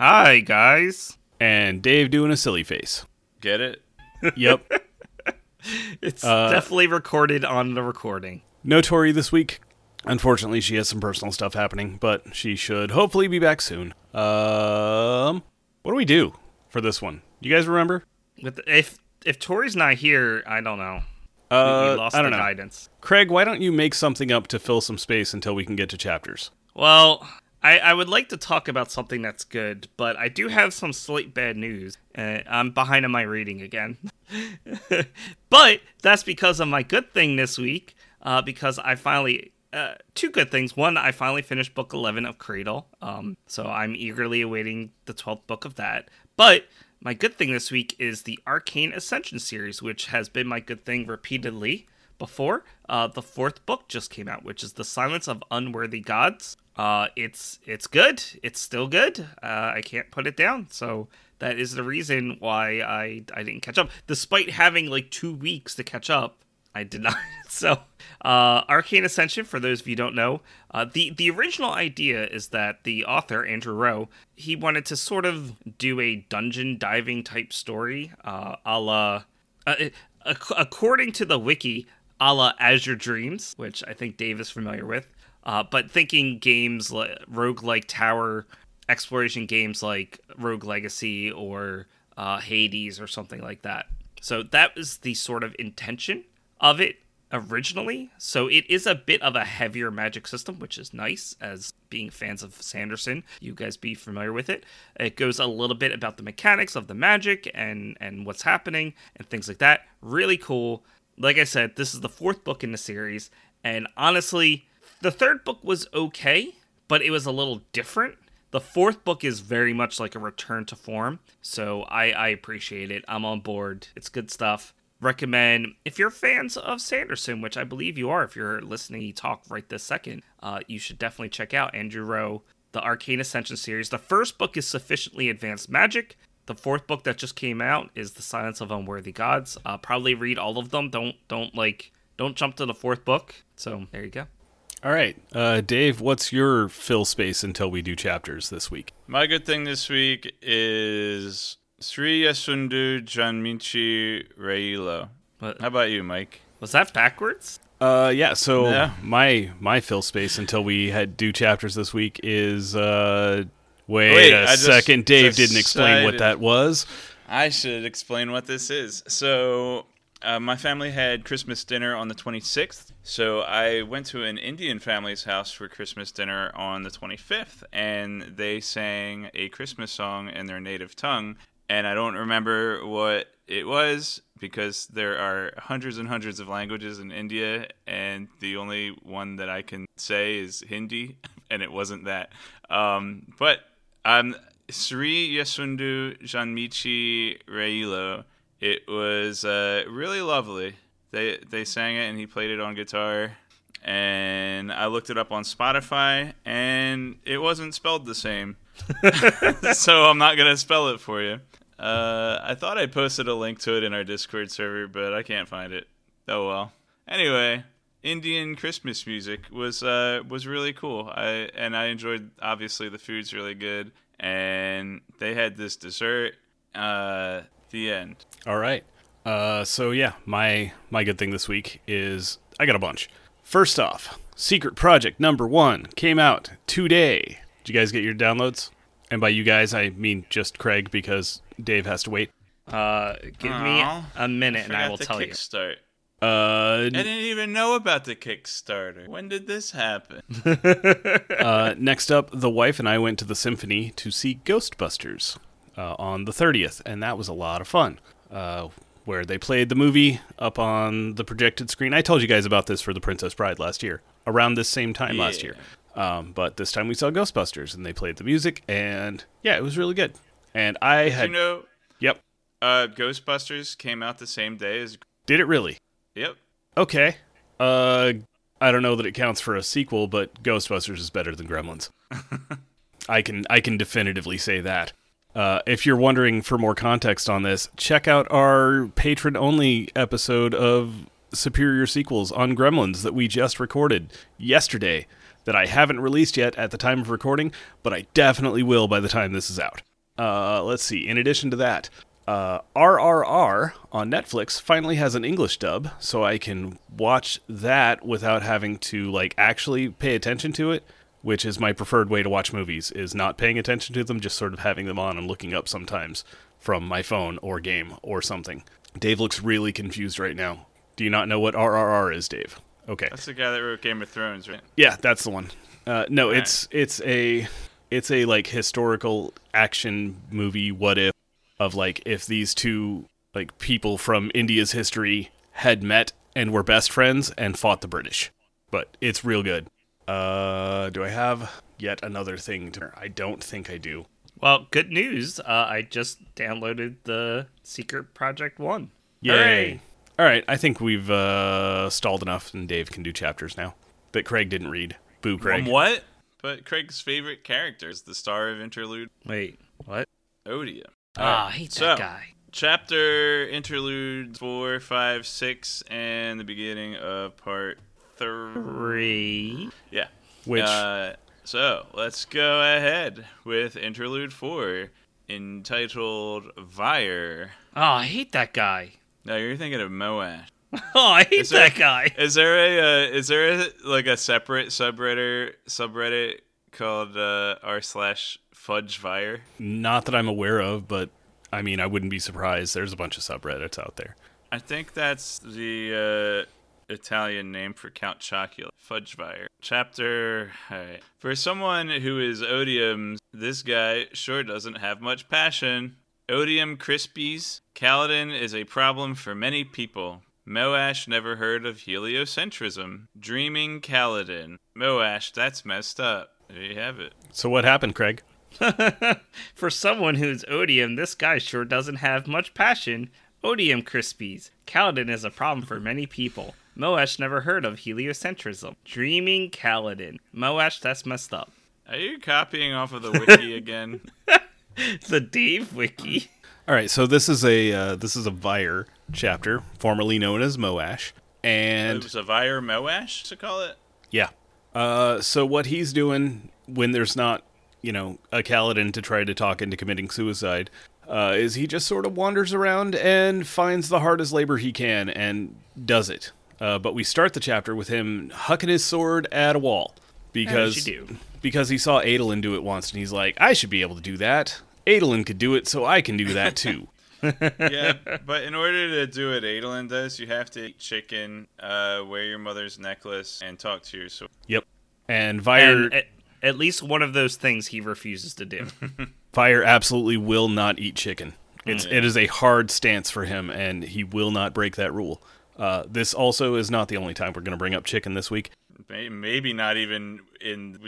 Hi, guys. and Dave doing a silly face. Get it? Yep. It's Uh, definitely recorded on the recording. no Tori this week. Unfortunately, she has some personal stuff happening, but she should hopefully be back soon. Um, what do we do for this one? You guys remember? With if if Tori's not here, I don't know. We- Uh, we lost I don't the know. guidance. Craig, why don't you make something up to fill some space until we can get to chapters? Well, I, I would like to talk about something that's good, but I do have some slight bad news. Uh, I'm behind on my reading again. but that's because of my good thing this week, uh, because I finally. Uh, two good things. One, I finally finished book 11 of Cradle. Um, so I'm eagerly awaiting the 12th book of that. But my good thing this week is the Arcane Ascension series, which has been my good thing repeatedly before. Uh, the fourth book just came out, which is The Silence of Unworthy Gods. Uh, it's it's good. It's still good. Uh, I can't put it down. So that is the reason why I I didn't catch up, despite having like two weeks to catch up. I did not. So, uh, Arcane Ascension, for those of you don't know, uh, the the original idea is that the author Andrew Rowe he wanted to sort of do a dungeon diving type story, uh, a la, uh, according to the wiki, a la Azure Dreams, which I think Dave is familiar with. Uh, but thinking games like roguelike tower exploration games like Rogue Legacy or uh, Hades or something like that. So that was the sort of intention of it originally. So it is a bit of a heavier magic system, which is nice as being fans of Sanderson. You guys be familiar with it. It goes a little bit about the mechanics of the magic and and what's happening and things like that. Really cool. Like I said, this is the fourth book in the series, and honestly, the third book was okay, but it was a little different. The fourth book is very much like a return to form, so I, I appreciate it. I'm on board. It's good stuff. Recommend if you're fans of Sanderson, which I believe you are. If you're listening, to talk right this second, uh, you should definitely check out Andrew Rowe, the Arcane Ascension series. The first book is sufficiently advanced magic. The fourth book that just came out is The Silence of Unworthy Gods. Uh, probably read all of them. Don't don't like don't jump to the fourth book. So there you go. All right. Uh, Dave, what's your fill space until we do chapters this week? My good thing this week is Sri Yasundu Janmichi Reilo. What, How about you, Mike? was that backwards? Uh, yeah. So Yeah. my my fill space until we had do chapters this week is uh. Wait, Wait, a I second. Dave didn't explain what that was. I should explain what this is. So, uh, my family had Christmas dinner on the 26th. So, I went to an Indian family's house for Christmas dinner on the 25th, and they sang a Christmas song in their native tongue. And I don't remember what it was because there are hundreds and hundreds of languages in India, and the only one that I can say is Hindi, and it wasn't that. Um, but um, Sri Yasundu Janmichi Reilo. It was uh, really lovely. They they sang it and he played it on guitar. And I looked it up on Spotify and it wasn't spelled the same. so I'm not gonna spell it for you. Uh, I thought I posted a link to it in our Discord server, but I can't find it. Oh well. Anyway, Indian Christmas music was uh, was really cool. I and I enjoyed. Obviously, the food's really good, and they had this dessert. Uh, the end. All right. Uh, so yeah, my my good thing this week is I got a bunch. First off, Secret Project number one came out today. Did you guys get your downloads? And by you guys, I mean just Craig because Dave has to wait. Uh, give me a minute and I will the tell you. Uh, I didn't even know about the Kickstarter. When did this happen? uh, next up, the wife and I went to the symphony to see Ghostbusters uh, on the 30th, and that was a lot of fun. Uh, where they played the movie up on the projected screen. I told you guys about this for The Princess Bride last year, around this same time last year. Um, but this time we saw Ghostbusters, and they played the music, and yeah, it was really good. And I Did had you know Yep. uh, Ghostbusters came out the same day as. Did it really? Yep. Okay. Uh I don't know that it counts for a sequel, but Ghostbusters is better than Gremlins. I can I can definitively say that. Uh, if you're wondering for more context on this, check out our patron only episode of Superior Sequels on Gremlins that we just recorded yesterday that I haven't released yet at the time of recording, but I definitely will by the time this is out. Uh, let's see. In addition to that, uh, RRR on Netflix finally has an English dub, so I can watch that without having to like actually pay attention to it, which is my preferred way to watch movies. Is not paying attention to them, just sort of having them on and looking up sometimes from my phone or game or something. Dave looks really confused right now. Do you not know what RRR is, Dave? Okay. That's the guy that wrote Game of Thrones, right? Yeah, that's the one. Uh, no, it's it's a it's a like historical action movie. What if of like if these two like people from India's history had met and were best friends and fought the British. But it's real good. Uh, do I have yet another thing to? I don't think I do. Well, good news. Uh, I just downloaded the Secret Project 1. Yay! Hooray. All right, I think we've uh, stalled enough, and Dave can do chapters now that Craig didn't read. Boo, Craig. Um, what? But Craig's favorite character is the star of Interlude, Wait, what? Odium. Ah, I hate so- that guy. Chapter interlude four, five, six, and the beginning of part three. Yeah. Which Uh, so let's go ahead with interlude four, entitled Vyre. Oh, I hate that guy. No, you're thinking of Moash. Oh, I hate there- that guy. Is there a uh, is there a, like a separate subreddit subreddit called uh, r slash fudge Vyre? not that I'm aware of, but I mean, I wouldn't be surprised. There's a bunch of subreddits out there. I think that's the uh, Italian name for Count Chocula. Fudgevire. Chapter. Alright. For someone who is Odium, this guy sure doesn't have much passion. Odium Crispies. Kaladin is a problem for many people. Moash never heard of heliocentrism. Dreaming Kaladin. Moash, that's messed up. There you have it. So what happened, Craig? For someone who's Odium, this guy sure doesn't have much passion. Odium Crispies. Kaladin is a problem for many people. Moash never heard of heliocentrism. Dreaming Kaladin. Moash, that's messed up. Are you copying off of the wiki again? The Dave Wiki. All right, so this is a uh, this is a Vyre chapter, formerly known as Moash, and it and was a Vyre Moash to call it? yeah. Uh, so what he's doing when there's not, you know, a Kaladin to try to talk into committing suicide, uh, is he just sort of wanders around and finds the hardest labor he can and does it. Uh, but we start the chapter with him hucking his sword at a wall because do. because he saw Adolin do it once and he's like, I should be able to do that. Adolin could do it, so I can do that too. yeah, but in order to do what Adolin does, you have to eat chicken, uh, wear your mother's necklace, and talk to your sword. Yep. And Vyre And at, at least one of those things he refuses to do. Vyre absolutely will not eat chicken. It's it is a hard stance for him, and he will not break that rule. Uh, this also is not the only time we're going to bring up chicken this week. Maybe not even in.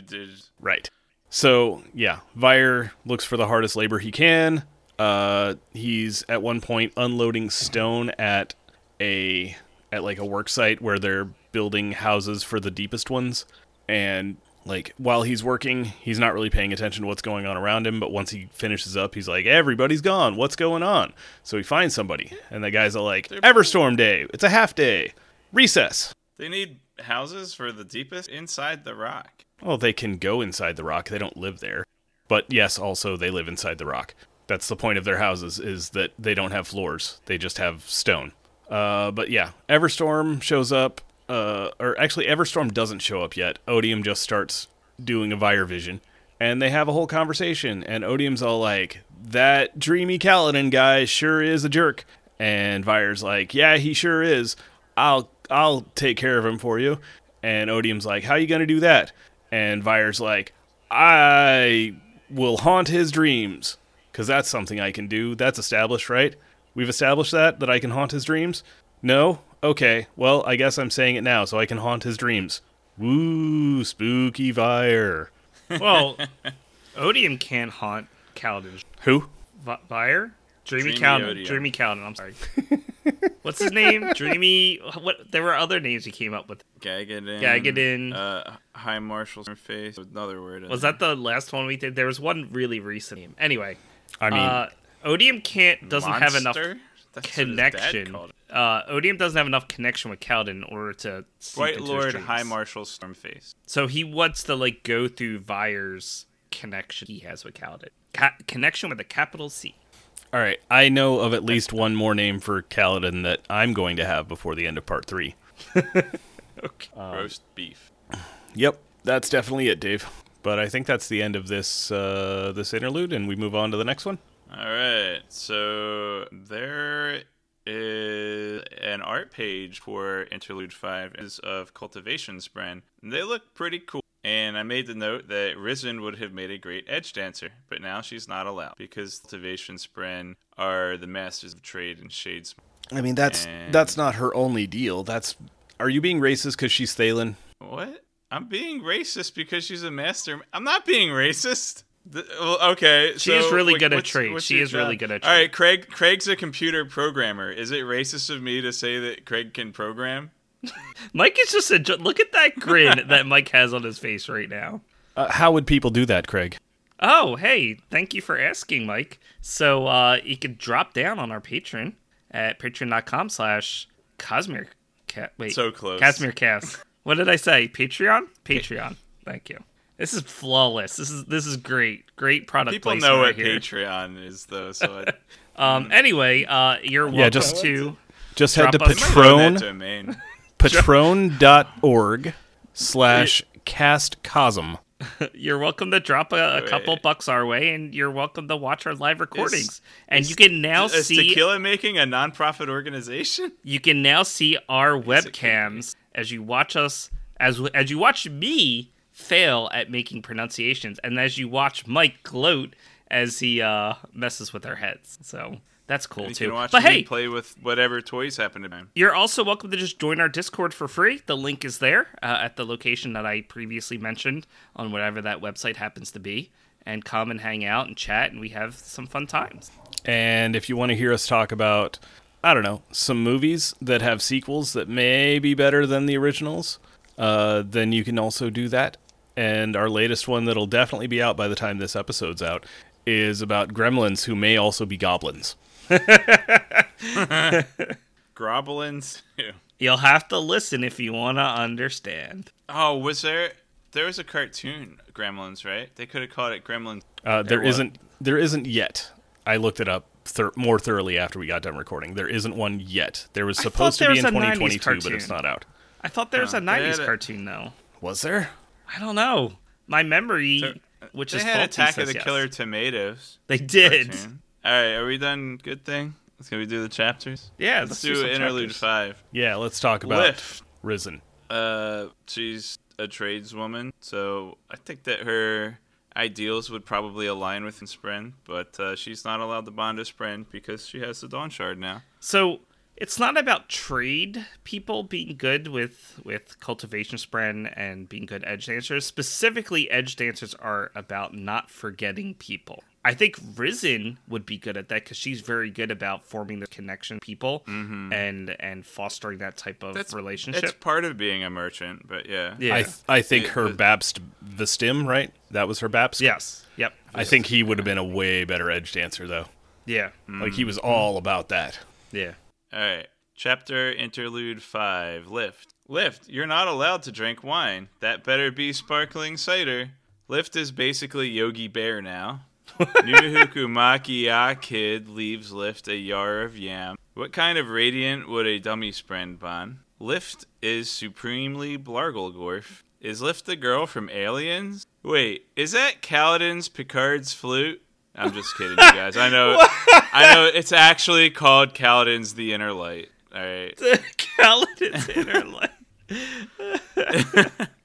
Right. So yeah, Vyre looks for the hardest labor he can. Uh, he's at one point unloading stone at a at like a work site where they're building houses for the deepest ones, and like while he's working, he's not really paying attention to what's going on around him. But once he finishes up, he's like, "Everybody's gone. What's going on?" So he finds somebody, and the guys are like, "Everstorm day. It's a half day. Recess." They need houses for the deepest inside the rock. Well, they can go inside the rock. They don't live there. But yes, also they live inside the rock. That's the point of their houses is that they don't have floors. They just have stone. Uh, but yeah, Everstorm shows up. Uh, or actually, Everstorm doesn't show up yet. Odium just starts doing a Vyre vision, and they have a whole conversation. And Odium's all like, "That dreamy Kaladin guy sure is a jerk." And Vyre's like, "Yeah, he sure is. I'll I'll take care of him for you." And Odium's like, "How you gonna do that?" And Vyre's like, "I will haunt his dreams, because that's something I can do. That's established, right? We've established that that I can haunt his dreams. No, okay. Well, I guess I'm saying it now, so I can haunt his dreams. Woo, spooky Vyre. Well, Odium can't haunt Kaladin's. Who? Vi- Vyre? Dreamy, Dreamy Counter. Odium. Dreamy Counter. I'm sorry. What's his name? Dreamy. What? There were other names he came up with. Gagadin. Gagadin. Uh, High Marshal's face. Another word. Was that the last one we did? There was one really recent. name. Anyway, I mean, uh, Odium can't doesn't have enough Monster? That's what his dad connection. called. Uh, Odium doesn't have enough connection with Kaladin in order to seep White into his Lord. High Marshal Stormface. So he wants to like go through Vyre's connection he has with Kaladin. Ca- connection with a capital C. all right. I know of at least one more name for Kaladin that I'm going to have before the end of part three. Okay. Roast beef. Yep, that's definitely it, Dave. But I think that's the end of this uh, this interlude, and we move on to the next one. All right. So there is an art page for Interlude 5 is of Cultivation's brand. They look pretty cool. And I made the note that Rysn would have made a great edge dancer, but now she's not allowed because Cultivation's brand are the masters of trade and shades. I mean, that's And- that's not her only deal. That's are you being racist because she's Thaylen? What? I'm being racist because she's a master. I'm not being racist. Th- well, okay, She is really like, good at what's- trade. She your is really good at trade. All right, Craig. Craig's a computer programmer. Is it racist of me to say that Craig can program? Mike is just a look at that grin that Mike has on his face right now. Uh, how would people do that, Craig? Oh, hey, thank you for asking, Mike. So uh, you could drop down on our Patreon at patreon.com slash Cosmere Cat. Wait, So close. Cosmere Cast. What did I say? Patreon? Patreon. Thank you. This is flawless. This is this is great. Great product. People know right what here. Patreon is, though. So I, Um. Anyway, uh, you're welcome Yeah, just- to. Just head to Drop us- They might own Patron that patron.org slash castcosm. You're welcome to drop a, a couple bucks our way, and you're welcome to watch our live recordings. Is- and is- you can now see. Is see Tequila making a nonprofit organization? you can now see our webcams as you watch us as as you watch me fail at making pronunciations and as you watch Mike gloat as he uh messes with our heads. So that's cool You too. can watch But me hey, play with whatever toys happen to me. you're also welcome to just join our Discord for free. The link is there uh, at the location that I previously mentioned on whatever that website happens to be. And come and hang out and chat, and we have some fun times. And if you want to hear us talk about, I don't know, some movies that have sequels that may be better than the originals, uh, then you can also do that. And our latest one that'll definitely be out by the time this episode's out is about gremlins who may also be goblins. Groblins. You'll have to listen if you want to understand. Oh, was there? There was a cartoon, Gremlins, right? They could have called it Gremlins. Uh, there Or what? isn't. There isn't yet. I looked it up thir- more thoroughly after we got done recording. There isn't one yet. There was I thought supposed to be in was a 90s 2022, but it's not out. I thought there was Oh, a 90s cartoon, though. Was there? I don't know. My memory, So, which They is had faulty, Attack of the yes. Killer Tomatoes. They did. cartoon. All right, are we done? Good thing. Let's go. We do the chapters. Yeah, Let's, let's do, do interlude chapters. five. Yeah, let's talk about Lift. Rysn. Uh, she's a tradeswoman, so I think that her ideals would probably align with Spren, but uh, she's not allowed to bond to Spren because she has the Dawn Shard now. So it's not about trade people being good with with cultivation spren and being good edge dancers. Specifically, edge dancers are about not forgetting people. I think Rysn would be good at that because she's very good about forming the connection with people mm-hmm. and and fostering that type of relationship. It's part of being a merchant, but yeah. yeah. I th- I think It- her the- Babst Vstim, right? That was her Babst. yes. Yep. I think he would have been a way better edge dancer though. Yeah. Like he mm-hmm. was all about that. Yeah. All right. Chapter Interlude 5 Lift. Lift, you're not allowed to drink wine. That better be sparkling cider. Lift is basically Yogi Bear now. Nuhuku Makia Kid leaves Lift a yar of yam. What kind of radiant would a dummy spren bon? Lift is supremely Blargolgorf. Is Lift the girl from Aliens? Wait, is that Kaladin's Picard's flute? I'm just kidding, you guys. I know, I know. It's actually called Kaladin's The Inner Light. All right. Kaladin's inner light.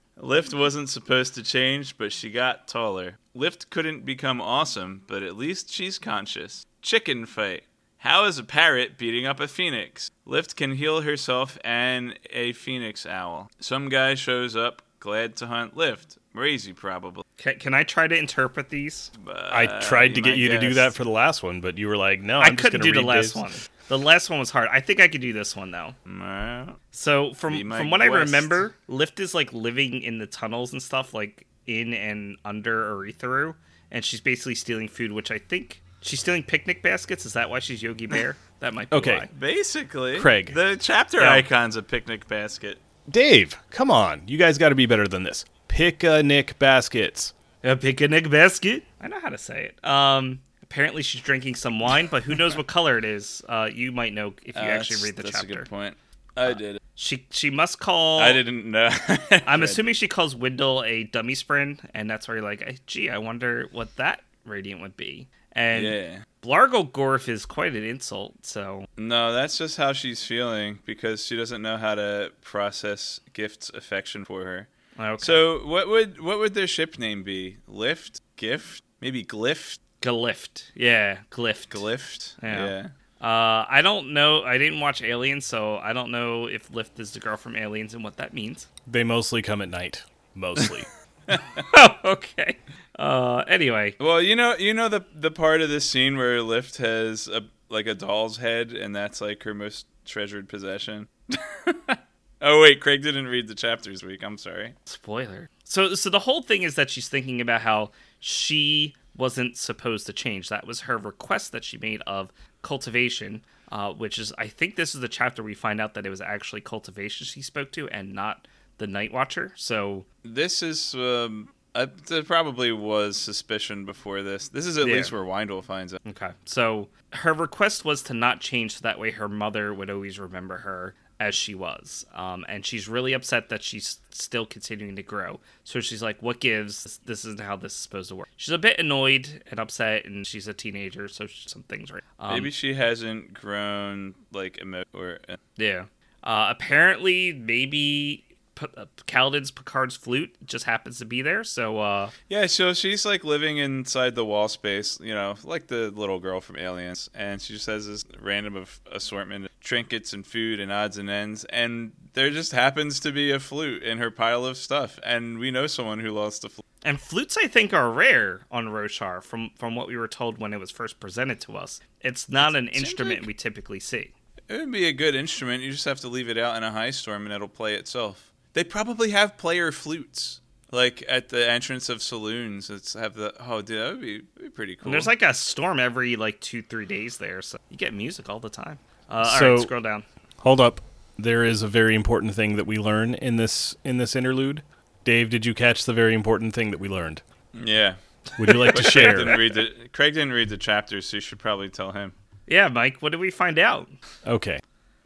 Lift wasn't supposed to change, but she got taller. Lift couldn't become awesome, but at least she's conscious. Chicken fight. How is a parrot beating up a phoenix? Lift can heal herself and a phoenix owl. Some guy shows up glad to hunt lift. Crazy, probably. Can, can I try to interpret these? I Uh, tried to get might you to do that for the last one, but you were like, "No, I I'm just couldn't gonna do the last Dave's- one. The last one was hard. I think I could do this one though. Alright. So from from what I remember, Lift is like living in the tunnels and stuff, like in and under Urithiru, and she's basically stealing food, which I think she's stealing picnic baskets. Is that why she's Yogi Bear? That might be Okay. why. Basically, Craig. the chapter Yeah. icon's a picnic basket. Dave, come on, you guys got to be better than this. Picnic baskets. A picnic basket. I know how to say it. Um. Apparently, she's drinking some wine, but who knows what color it is? Uh, you might know if you Uh, actually read the that's chapter. a good point. I did it. She she must call. I didn't know. I'm assuming she calls Wyndle a dummy spren, and that's where you're like, gee, I wonder what that radiant would be. And Yeah. Blargle Gorf is quite an insult, so No, that's just how she's feeling because she doesn't know how to process Gift's affection for her. okay. So, what would what would their ship name be? Lift, Gift, maybe Glyft, Glyft, yeah, Glyft. Glyft. Yeah. Uh, I don't know. I didn't watch Aliens, so I don't know if Lift is the girl from Aliens and what that means. They mostly come at night. Mostly. oh, okay. Uh, anyway, Well, you know, you know the the part of this scene where Lift has a like a doll's head, and that's like her most treasured possession. oh wait, Craig didn't read the chapters week. I'm sorry. spoiler. So, so the whole thing is that she's thinking about how she wasn't supposed to change. That was her request that she made of cultivation, uh, which is, I think, this is the chapter we find out that it was actually cultivation she spoke to and not the Night Watcher. So, This is um, uh, there probably was suspicion before this. This is at Yeah. least where Wyndle finds it. okay. So her request was to not change, so that way her mother would always remember her as she was. Um, and she's really upset that she's still continuing to grow. So she's like, "What gives? This isn't how this is supposed to work." She's a bit annoyed and upset, and she's a teenager, so some things right. Um, Maybe she hasn't grown like emo- or uh, Yeah. Uh, apparently, maybe P- uh, Kaladin's Picard's flute just happens to be there. So, uh, yeah. So she's like living inside the wall space, you know, like the little girl from Aliens, and she just has this random of assortment of trinkets and food and odds and ends, and there just happens to be a flute in her pile of stuff, and we know someone who lost a flute. and flutes, I think, are rare on Roshar from from what we were told when it was first presented to us. It's not an instrument like- we typically see. It would be a good instrument. You just have to leave it out in a high storm, and it'll play itself. They probably have player flutes. Like at the entrance of saloons, it's have the oh dude, that would be, be pretty cool. And there's like a storm every like two three days there, so you get music all the time. Uh, all So- right, scroll down. Hold up. There is a very important thing that we learn in this in this interlude. Dave, did you catch the very important thing that we learned? yeah. Would you like to Craig share? didn't read the Craig didn't read the chapters, so you should probably tell him. Yeah, Mike, what did we find out? Okay.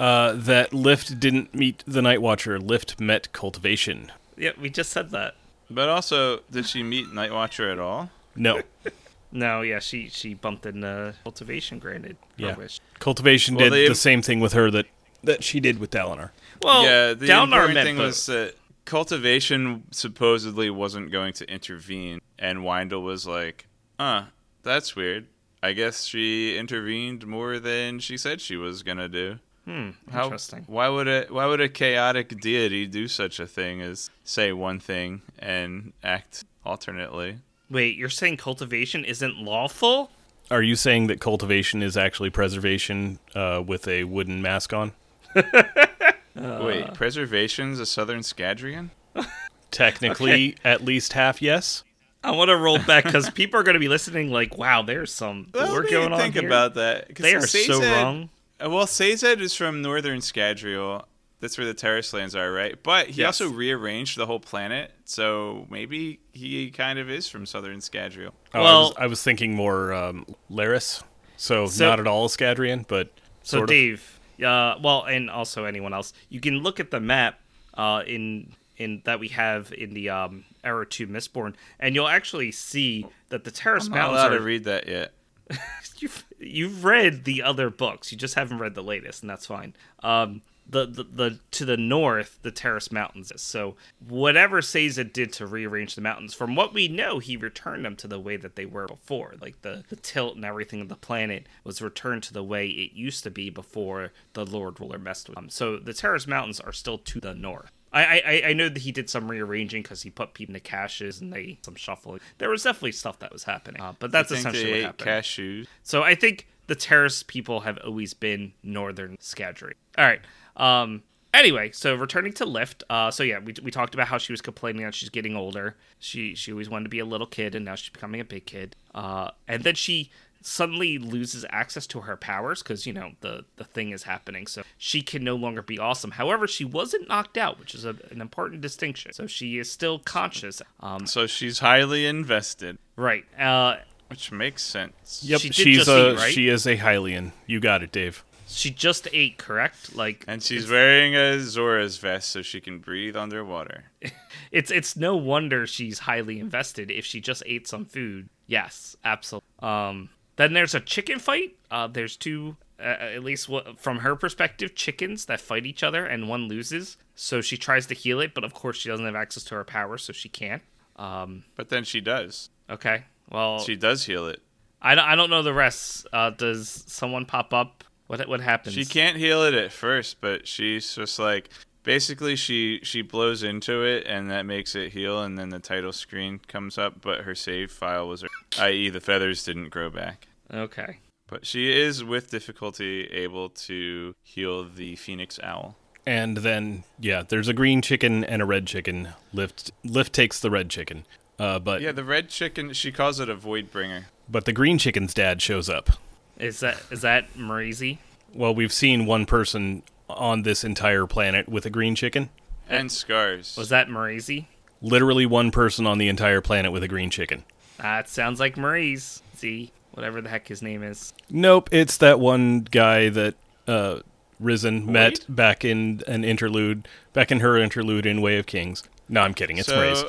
Uh, that Lift didn't meet the Night Watcher. Lift met Cultivation. Yeah, we just said that. But also, did she meet Nightwatcher at all? No. No, yeah, she she bumped in uh, cultivation. Granted, Yeah. wish. Cultivation Well, did they- the same thing with her that that she did with Dalinar. Well, yeah, the Dalinar important met thing both. was that cultivation supposedly wasn't going to intervene, and Wyndle was like, "Huh, that's weird. I guess she intervened more than she said she was gonna do." Hmm, How- interesting. Why would a why would a chaotic deity do such a thing as say one thing and act alternately? Wait, you're saying cultivation isn't lawful? Are you saying that cultivation is actually preservation uh, with a wooden mask on? Wait, preservation's a southern Scadrian? Technically, at least half yes. I want to roll back because people are going to be listening. Like, wow, there's some Well, work what do you going on think here. about that? 'Cause they are so Sazed- wrong. Uh, Well, Sazed is from northern Scadrial. That's where the Terris lands are, right? But he Yes. also rearranged the whole planet, so maybe he kind of is from southern Scadrial. Oh, I, Well- was, I was thinking more um, Laris. So, So- not at all Scadrian, but So, sort of. Dave, uh, well, and also anyone else, you can look at the map uh, in in that we have in the um, Era Two Mistborn, and you'll actually see that the Terris I'm not Mountains allowed are. to read that yet. you've, you've read the other books, you just haven't read the latest, and that's fine. Um, the, the the to the north, the Terris Mountains. So whatever Sazed did to rearrange the mountains, from what we know, he returned them to the way that they were before. Like the the tilt and everything of the planet was returned to the way it used to be before the Lord Ruler messed with them. So the Terris Mountains are still to the north. I I, I know that he did some rearranging because he put people into caches and they some shuffling. There was definitely stuff that was happening, uh, but that's essentially what happened. cashews. So I think the Terris people have always been northern Skadri. All right. Um. Anyway, so returning to Lift. Uh. So yeah, we, we talked about how she was complaining that she's getting older. She she always wanted to be a little kid, and now she's becoming a big kid. Uh. And then she suddenly loses access to her powers because you know the the thing is happening so she can no longer be awesome however she wasn't knocked out which is a, an important distinction so she is still conscious um So she's highly invested, right uh which makes sense. Yep, She she's a eat, right? she is a Hylian. You got it, Dave. she just ate correct like And she's wearing a Zora's vest so she can breathe underwater. it's it's no wonder she's highly invested if she just ate some food. Yes, absolutely. Um, then there's a chicken fight. Uh, there's two, uh, at least from her perspective, chickens that fight each other, and one loses. So she tries to heal it, but of course she doesn't have access to her power, so she can't. Um, But then she does. okay, well, She does heal it. I don't, I don't know the rest. Uh, does someone pop up? What what happens? She can't heal it at first, but she's just like basically she she blows into it and that makes it heal and then the title screen comes up but her save file was i.e. the feathers didn't grow back. Okay. But she is with difficulty able to heal the phoenix owl. And then yeah, there's a green chicken and a red chicken. Lift Lift takes the red chicken. Uh, but Yeah, the red chicken she calls it a void bringer. but the green chicken's dad shows up. Is that is that Mraize? Well, we've seen one person on this entire planet with a green chicken. And scars. Was that Mraize? Literally one person on the entire planet with a green chicken. That sounds like Maurice. Z, whatever the heck his name is. Nope, it's that one guy that uh, Rysn met back in an interlude, back in her interlude in Way of Kings. No, I'm kidding. It's so Ray's.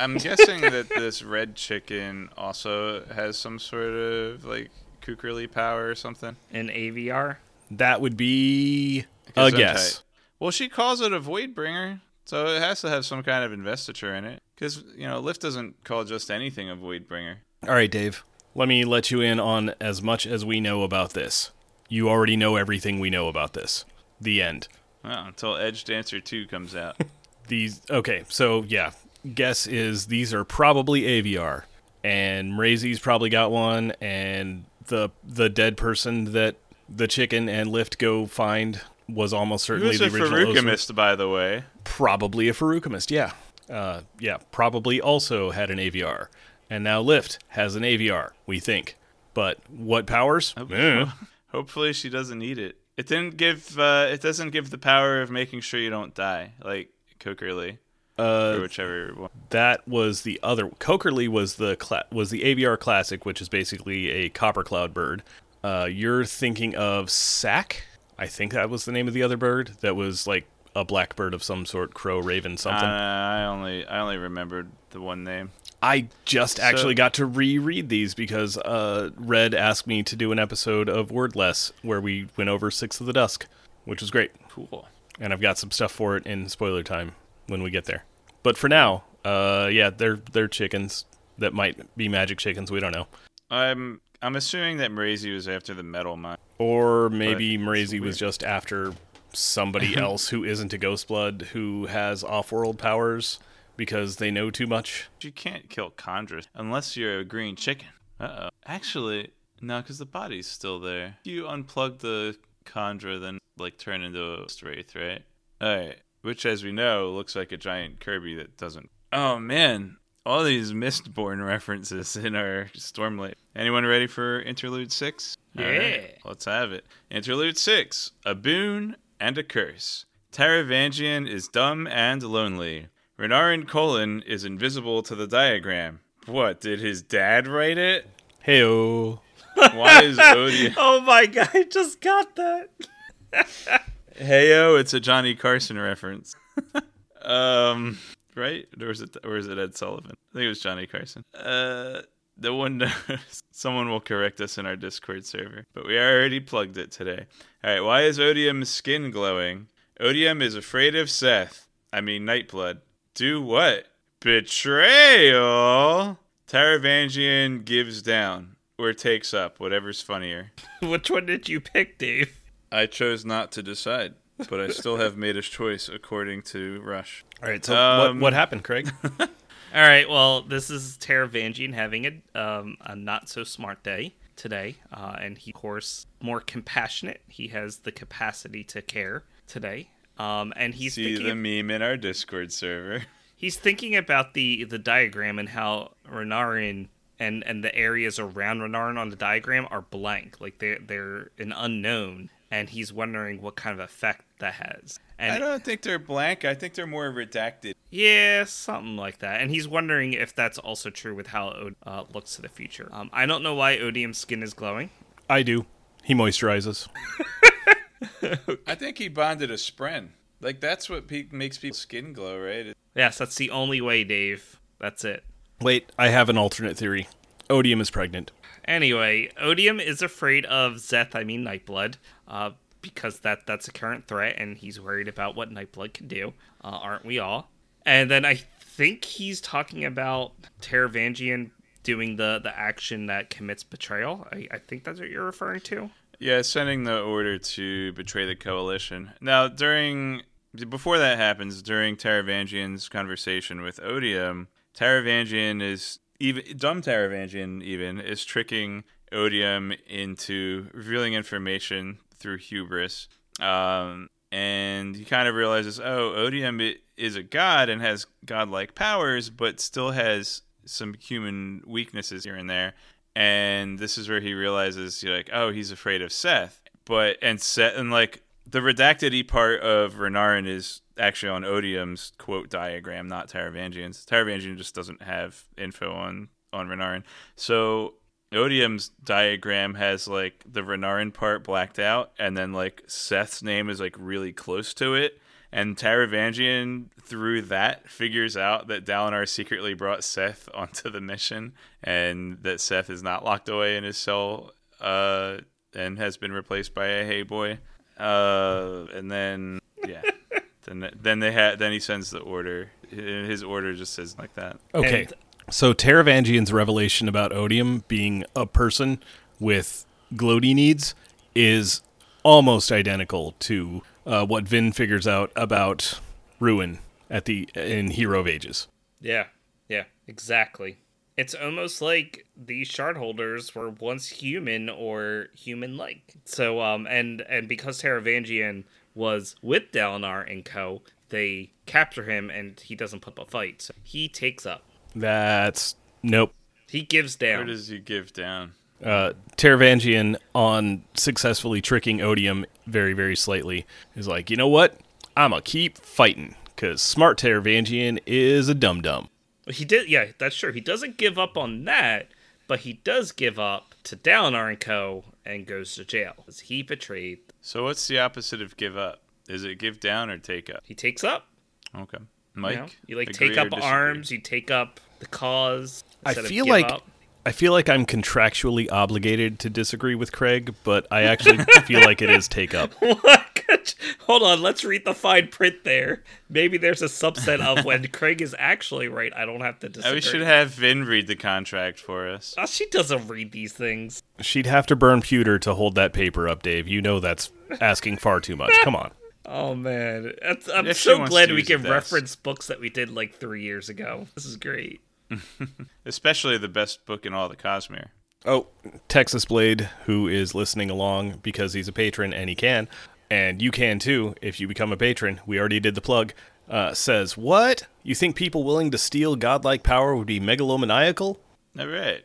I'm guessing that this red chicken also has some sort of like kukri power or something. In Aviar? That would be a Gesundheit. guess. Well, she calls it a void bringer, so it has to have some kind of investiture in it. Because you know, Lift doesn't call just anything a void bringer. All right, Dave. Let me let you in on as much as we know about this. You already know everything we know about this. The end. Well, until Edge Dancer Two comes out. These okay, so yeah, guess is these are probably Aviar, and Mraize's probably got one, and the the dead person that the chicken and Lift go find was almost certainly Who's the a original. Farukamist, by the way? Probably a Farukamist, yeah, uh, yeah, probably also had an AVR, and now Lift has an Aviar. We think, but what powers? Hopefully, she doesn't need it. It didn't give. Uh, it doesn't give the power of making sure you don't die, like Kokerlii Uh, or whichever one. that was the other. Kokerlii was the cla- was the Aviar Classic, which is basically a copper cloud bird. Uh, you're thinking of Sak. I think that was the name of the other bird. That was like a blackbird of some sort, crow, raven, Uh, something. I only I only remembered the one name. I just actually got to reread these because uh, Red asked me to do an episode of Wordless where we went over Sixth of the Dusk, which was great. Cool. and I've got some stuff for it in spoiler time when we get there. But for now, uh, yeah, they're they're chickens that might be magic chickens. We don't know, I'm I'm assuming that Mraize was after the metal mine. or maybe Mraize was just after somebody else who isn't a ghost blood who has off-world powers because they know too much. You can't kill Chondrus unless you're a green chicken. Uh oh. Actually, no, because the body's still there. You unplug the Chondra, then like turn into a wraith, right? Alright. Which, as we know, looks like a giant Kirby that doesn't. Oh man, all these Mistborn references in our Stormlight. Anyone ready for Interlude Six? Yeah. Alright, let's have it. Interlude Six: A boon and a curse. Taravangian is dumb and lonely. Renarin Kholin is invisible to the diagram. What, did his dad write it? Heyo. Why is Odium. Oh my god, I just got that. Heyo, it's a Johnny Carson reference. um, right? Or is it, or is it Ed Sullivan? I think it was Johnny Carson. Uh, no one knows. Someone will correct us in our Discord server. But we already plugged it today. Alright, why is Odium's skin glowing? Odium is afraid of Szeth. I mean, Nightblood. Do what? Betrayal? Taravangian gives down. Or takes up, whatever's funnier. Which one did you pick, Dave? I chose not to decide. but I still have made a choice according to Rush. All right. So Um, what what happened, Craig? All right. Well, this is Taravangian having a um, a not so smart day today, uh, and he, of course, more compassionate. He has the capacity to care today, um, and he's See thinking the meme in our Discord server. he's thinking about the the diagram and how Renarin and and the areas around Renarin on the diagram are blank, like they're they're an unknown, and he's wondering what kind of effect that has. And I don't think they're blank. I think they're more redacted. Yeah, something like that. And he's wondering if that's also true with how it uh, looks to the future. Um, I don't know why Odium's skin is glowing. I do. He moisturizes. I think he bonded a spren. Like that's what pe- makes people's skin glow, right? Yes, that's the only way, Dave. That's it. Wait, I have an alternate theory. Odium is pregnant. Anyway, Odium is afraid of Szeth, I mean Nightblood, uh, because that that's a current threat, and he's worried about what Nightblood can do. Uh, aren't we all? And then I think he's talking about Taravangian doing the the action that commits betrayal. I, I think that's what you're referring to. Yeah, sending the order to betray the coalition. Now, during before that happens, during Taravangian's conversation with Odium, Taravangian is even dumb Taravangian even is tricking Odium into revealing information through hubris. Um, and he kind of realizes, oh, Odium is a god and has godlike powers, but still has some human weaknesses here and there. And this is where he realizes, you're like, oh, he's afraid of Szeth. But and Szeth and like the redacted part of Renarin is actually on Odium's quote diagram, not Taravangian's. Taravangian just doesn't have info on on Renarin. So Odium's diagram has like the Renarin part blacked out, and then like Szeth's name is like really close to it. And Taravangian, through that, figures out that Dalinar secretly brought Szeth onto the mission, and that Szeth is not locked away in his cell, uh, and has been replaced by a Hey Boy. Uh, and then yeah, then then they had then he sends the order. His order just says like that. Okay. And- so Taravangian's revelation about Odium being a person with gloaty needs is almost identical to uh, what Vin figures out about Ruin at the in Hero of Ages. Yeah, yeah, exactly. It's almost like these shard holders were once human or human-like. So, um, and and because Taravangian was with Dalinar and Co., they capture him, and he doesn't put up a fight. So he takes up. That's nope. He gives down. Where does he give down? Uh, Taravangian on successfully tricking Odium very very slightly is like, you know what? I'ma keep fighting because smart Taravangian is a dum dum. He did, yeah, that's true. He doesn't give up on that, but he does give up to Dalinar and Co. and goes to jail. 'Cause He betrayed. So what's the opposite of give up? Is it give down or take up? He takes up. Okay, You, Mike. know? you like take up arms. You take up the cause. I instead of feel give like up. I feel like I'm contractually obligated to disagree with Craig, but I actually feel like it is take up. Hold on, let's read the fine print there. Maybe there's a subset of when Craig is actually right. I don't have to disagree. we should have Vin read the contract for us. Oh, she doesn't read these things. She'd have to burn pewter to hold that paper up, Dave. You know that's asking far too much. Come on. Oh man, That's, I'm If so glad we can it, that's- reference books that we did like three years ago. This is great. Especially the best book in all the Cosmere. Oh, Texas Blade, who is listening along because he's a patron and he can, and you can too if you become a patron. We already did the plug. Uh, says what? You think people willing to steal godlike power would be megalomaniacal? All right.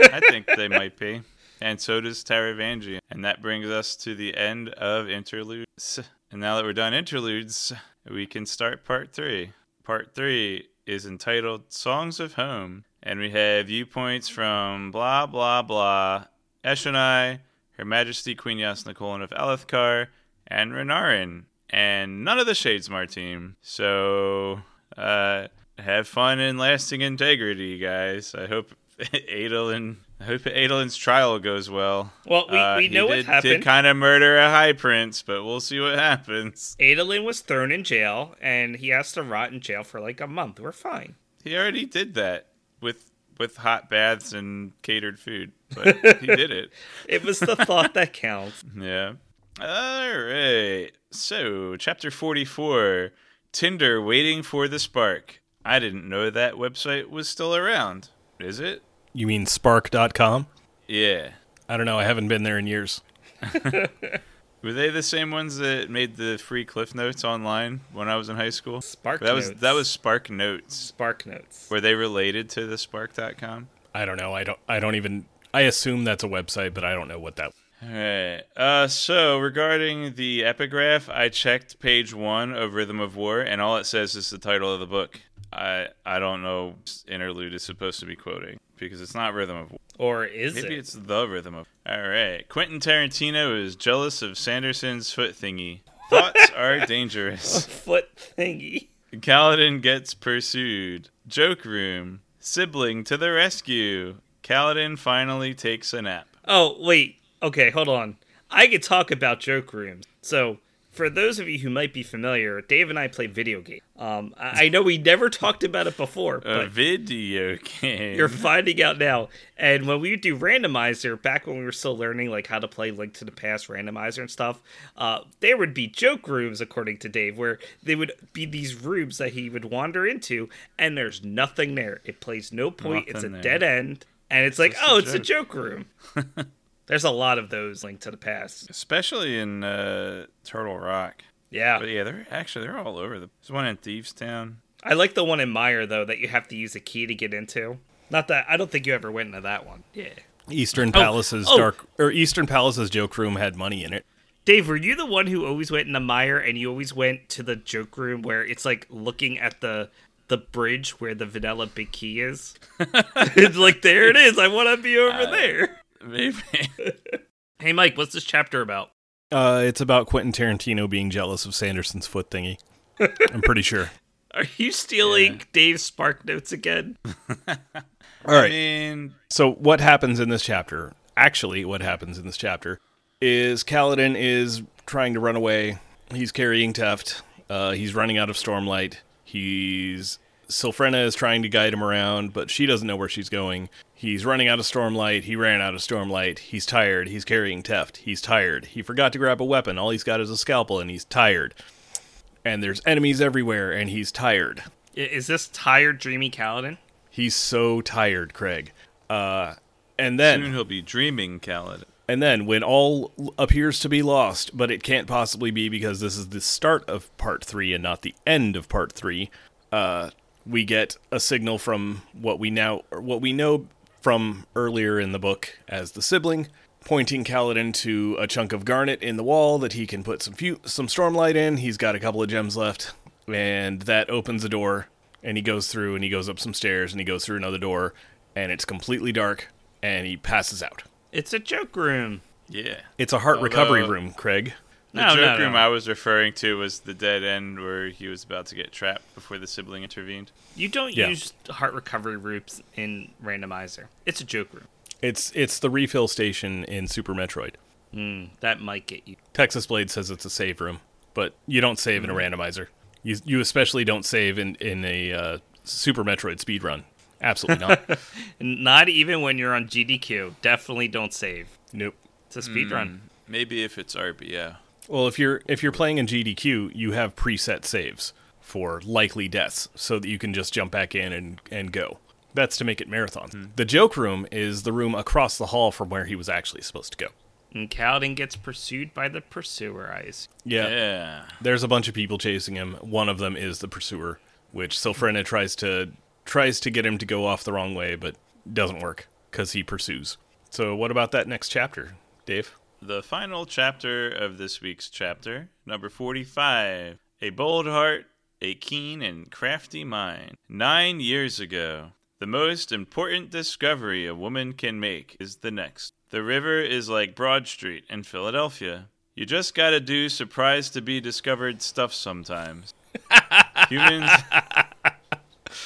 I think they might be. And so does Taravangian. And that brings us to the end of interludes. And now that we're done interludes, we can start part three. Part three is entitled Songs of Home. And we have viewpoints from blah, blah, blah, Eshonai, Her Majesty Queen Jasnah Kholin of Alethkar, and Renarin. And none of the Shadesmar team. So, uh, have fun and lasting integrity, guys. I hope Adolin, I hope Adolin's trial goes well. Well, we- Uh, we know what happened. Did kind of murder a high prince, but we'll see what happens. Adolin was thrown in jail, and he has to rot in jail for like a month. We're fine. He already did that with with hot baths and catered food, but he did it. It was the thought that counts. Yeah. All right. So, chapter 44 Tinder waiting for the spark. I didn't know that website was still around. Is it? You mean spark.com? Yeah. I don't know. I haven't been there in years. Were they the same ones that made the free Cliff Notes online when I was in high school? Spark That was that was Spark Notes. Spark Notes. Were they related to the Spark.com? I don't know. I don't I don't even I assume that's a website, but I don't know what that All right. Uh, so regarding the epigraph, I checked page one of Rhythm of War, and all it says is the title of the book. I I don't know interlude is supposed to be quoting because it's not Rhythm of War. Or is Maybe it? Maybe it's the Rhythm of. All right. Quentin Tarantino is jealous of Sanderson's foot thingy. Thoughts are dangerous. foot thingy. Kaladin gets pursued. Joke room. Sibling to the rescue. Kaladin finally takes a nap. Oh, wait. Okay, hold on. I could talk about joke rooms. So, for those of you who might be familiar, Dave and I play video games. Um, I I know we never talked about it before, A video game. you're finding out now. And when we do randomizer, back when we were still learning like how to play Link to the Past randomizer and stuff, uh, there would be joke rooms, according to Dave, where they would be these rooms that he would wander into, and there's nothing there. It plays no point. it's a there. dead end, and it's like, just a oh, it's a joke room. there's a lot of those linked to the Past. Especially in uh, Turtle Rock. Yeah, But yeah, they're actually they're all over. The, there's one in Thieves Town. I like the one in Mire though that you have to use a key to get into. Not that I don't think you ever went into that one. Yeah. Eastern Palace's oh. dark or Eastern Palace's joke room had money in it. Dave, were you the one who always went into Mire and you always went to the joke room where it's like looking at the the bridge where the vanilla big key is? it's like there it is. I want to be over there. Maybe. Hey Mike, what's this chapter about? Uh, it's about Quentin Tarantino being jealous of Sanderson's foot thingy. I'm pretty sure. Are you stealing Dave's spark notes again? All right. I mean, So what happens in this chapter? Actually, what happens in this chapter is Kaladin is trying to run away. He's carrying Teft. Uh, he's running out of Stormlight. He's Sylphrena is trying to guide him around, but she doesn't know where she's going. He's running out of Stormlight. He ran out of Stormlight. He's tired. He's carrying Teft. He's tired. He forgot to grab a weapon. All he's got is a scalpel, and he's tired. And there's enemies everywhere, and he's tired. Is this tired, dreamy Kaladin? He's so tired, Craig. Uh, and then soon he'll be dreaming Kaladin. And then, when all appears to be lost, but it can't possibly be because this is the start of part three and not the end of part three, uh, we get a signal from what we now, or what we know from earlier in the book as the sibling, pointing Kaladin to a chunk of garnet in the wall that he can put some fu- some stormlight in. He's got a couple of gems left, and that opens a door. And he goes through, and he goes up some stairs, and he goes through another door, and it's completely dark, and he passes out. It's a joke room. Yeah. It's a heart recovery room, Craig. The No, joke no, room no. I was referring to was the dead end where he was about to get trapped before the sibling intervened. You don't Yeah. use heart recovery rooms in randomizer. It's a joke room. It's it's the refill station in Super Metroid. Mm, that might get you. Texas Blade says it's a save room, but you don't save in a randomizer. You you especially don't save in in a uh, Super Metroid speedrun. Absolutely not. Not even when you're on GDQ. Definitely don't save. nope. It's a speed run. Hmm. Maybe if it's RBO. Well, if you're if you're playing in GDQ, you have preset saves for likely deaths, so that you can just jump back in and and go. That's to make it marathon. Hmm. The joke room is the room across the hall from where he was actually supposed to go. And Kaladin gets pursued by the pursuer, I assume. Yeah. there's a bunch of people chasing him. One of them is the pursuer, which Sylphrena tries to tries to get him to go off the wrong way, but doesn't work because he pursues. So what about that next chapter, Dave? The final chapter of this week's chapter, number 45. A bold heart, a keen and crafty mind. Nine years ago, the most important discovery a woman can make is the next. The river is like Broad Street in Philadelphia. You just gotta do surprised to be discovered stuff sometimes. Humans.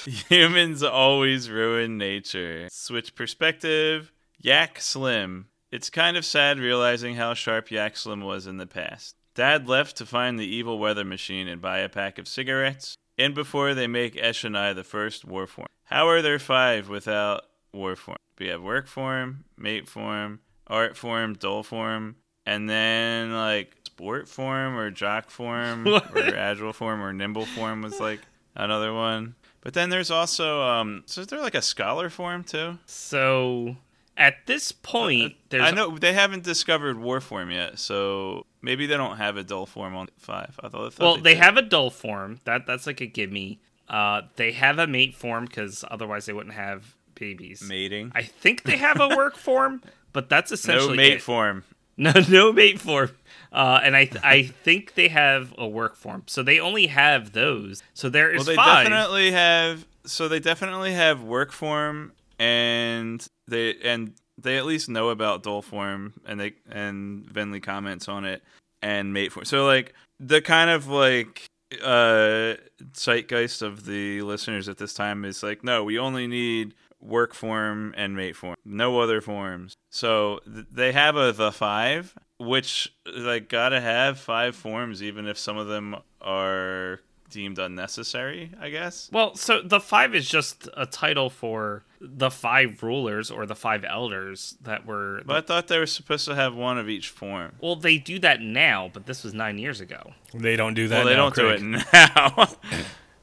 Humans always ruin nature. Switch perspective. Jaxlim. It's kind of sad realizing how sharp Jaxlim was in the past. Dad left to find the evil weather machine and buy a pack of cigarettes, and before they make Eshonai the first war form. How are there five without war form? We have work form, mate form, art form, dull form, and then like sport form or jock form or agile form or nimble form was like another one. But then there's also um so is there like a scholar form too? So at this point, there's I know they haven't discovered war form yet, so maybe they don't have a dull form on five. I thought, I thought well, they did. have a dull form. That that's like a gimme. Uh, they have a mate form because otherwise they wouldn't have babies. mating. I think they have a work form, but that's essentially No mate it. form. No, no mate form. Uh, and I I think they have a work form, so they only have those. So there is Well, they five. definitely have. So they definitely have work form, and they and they at least know about dull form, and they and Venli comments on it, and mate form. So like the kind of like uh zeitgeist of the listeners at this time is like, no, we only need work form and mate form, no other forms. So th- they have a the five, which like gotta have five forms, even if some of them are deemed unnecessary. I guess. Well, so the five is just a title for the five rulers or the five elders that were. But I thought they were supposed to have one of each form. well, they do that now, but this was nine years ago. They don't do that. well, they now, don't Craig. do it now.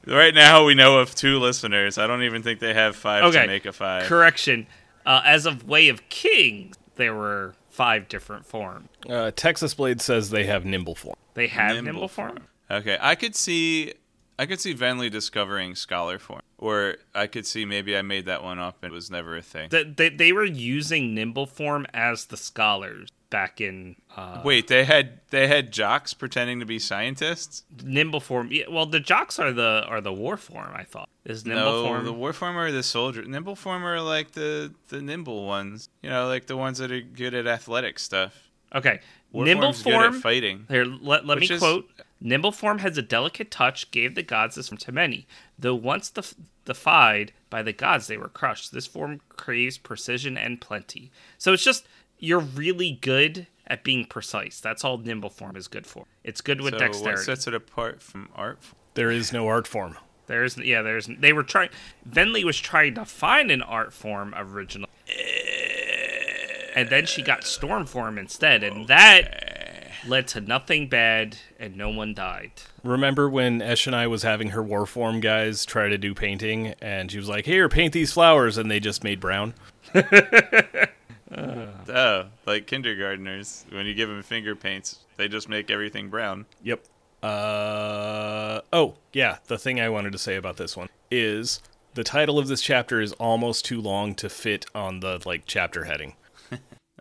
right now, we know of two listeners. I don't even think they have five Okay, to make a five. Correction. Uh, as of Way of Kings, there were five different forms. Uh, Texas Blade says they have nimble form. They have Nimble nimble, form. Okay, I could see, I could see Venli discovering scholar form, or I could see maybe I made that one up and it was never a thing. That they, they were using nimble form as the scholars back in uh, Wait, they had they had jocks pretending to be scientists. nimble form. Yeah, well, the jocks are the are the war form. I thought is nimble no, form. the war form are the soldier. Nimble form are like the the nimble ones. You know, like the ones that are good at athletic stuff. okay, War nimble form's form. fighting. Here, let, let me is- quote. Nimble form has a delicate touch, gave the gods this form to many. Though once def- defied by the gods, they were crushed. This form craves precision and plenty. So it's just you're really good at being precise. That's all nimble form is good for. It's good with so dexterity. what sets it apart from art? There is no art form. There's yeah, there's they were trying. Venley was trying to find an art form original, and then she got storm form instead, and that led to nothing bad, and no one died. Remember when Eshonai was having her war form guys try to do painting, and she was like, "Here, paint these flowers," and they just made brown. Oh, like kindergartners. When you give them finger paints, they just make everything brown. Yep. Uh oh, yeah. The thing I wanted to say about this one is the title of this chapter is almost too long to fit on the like chapter heading.